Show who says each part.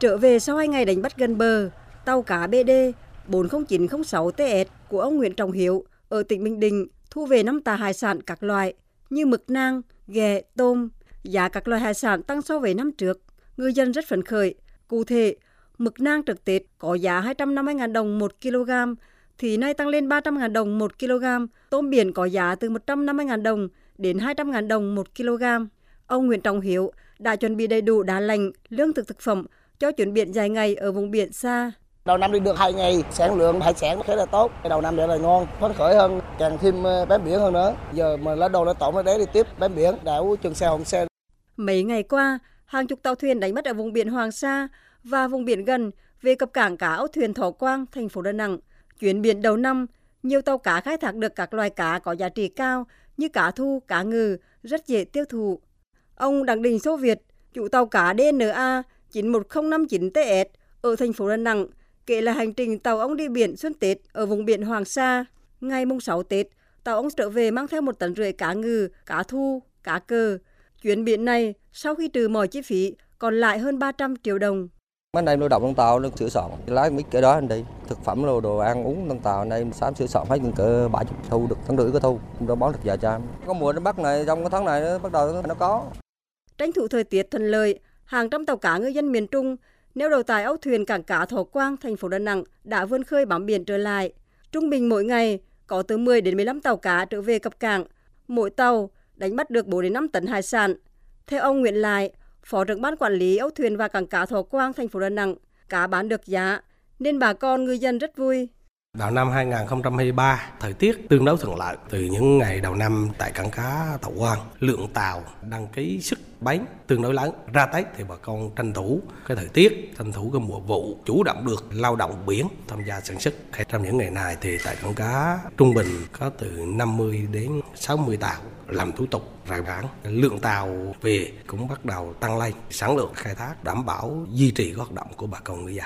Speaker 1: Trở về sau hai ngày đánh bắt gần bờ, tàu cá BD 40906 TS của ông Nguyễn Trọng Hiếu ở tỉnh Bình Định thu về năm tà hải sản các loại như mực nang, ghẹ, tôm. Giá các loại hải sản tăng so với năm trước. Ngư dân rất phấn khởi. Cụ thể, mực nang trực Tết có giá 250.000 đồng 1 kg, thì nay tăng lên 300.000 đồng 1 kg. Tôm biển có giá từ 150.000 đồng đến 200.000 đồng 1 kg. Ông Nguyễn Trọng Hiếu đã chuẩn bị đầy đủ đá lạnh, lương thực thực phẩm cho chuyến biển dài ngày ở vùng biển xa.
Speaker 2: Đầu năm đi được hai ngày, sản lượng hải sản khá là tốt. Đầu năm rất là ngon, phấn khởi hơn, càng thêm ờ, bám biển hơn nữa. Giờ mà lá đồ lá tổng ở đấy đi tiếp bám biển, đảo Trường Sa Hồng Sa.
Speaker 1: Mấy ngày qua, hàng chục tàu thuyền đánh bắt ở vùng biển Hoàng Sa và vùng biển gần về cập cảng cá âu thuyền Thọ Quang, thành phố Đà Nẵng. Chuyến biển đầu năm, nhiều tàu cá khai thác được các loài cá có giá trị cao như cá thu, cá ngừ, rất dễ tiêu thụ. Ông Đặng Đình sô Việt, chủ tàu cá DNA 91059TS ở thành phố Đà Nẵng, kể là hành trình tàu ông đi biển xuân Tết ở vùng biển Hoàng Sa. Ngày mùng 6 Tết, tàu ông trở về mang theo một tấn rưỡi cá ngừ, cá thu, cá cờ. Chuyến biển này, sau khi trừ mọi chi phí, còn lại hơn 300 triệu đồng.
Speaker 3: Mấy anh em lao động trong tàu nó sửa soạn, lái mấy cái đó anh đi. Thực phẩm đồ, đồ ăn uống trong tàu này sáng sửa soạn hết cỡ 70 thu được tháng rưỡi có thu, nó bán được vài trăm. Có mùa nó bắt này trong cái tháng này nó bắt đầu nó có.
Speaker 1: Tranh thủ thời tiết thuận lợi, hàng trăm tàu cá ngư dân miền Trung neo đầu tại âu thuyền cảng cá Thọ Quang, thành phố Đà Nẵng đã vươn khơi bám biển trở lại. Trung bình mỗi ngày có từ 10 đến 15 tàu cá trở về cập cảng. Mỗi tàu đánh bắt được 4 đến 5 tấn hải sản. Theo ông Nguyễn Lại, Phó trưởng ban quản lý âu thuyền và cảng cá Thọ Quang, thành phố Đà Nẵng, cá bán được giá nên bà con ngư dân rất vui.
Speaker 4: Đầu năm 2023, thời tiết tương đối thuận lợi. Từ những ngày đầu năm tại cảng cá Thọ Quang, lượng tàu đăng ký sức bán tương đối lớn. Ra Tết thì bà con tranh thủ cái thời tiết, tranh thủ cái mùa vụ, chủ động được lao động biển tham gia sản xuất. Trong những ngày này thì tại cảng cá trung bình có từ 50 đến 60 tàu làm thủ tục rải bản Lượng tàu về cũng bắt đầu tăng lên, sản lượng khai thác đảm bảo duy trì hoạt động của bà con ngư dân.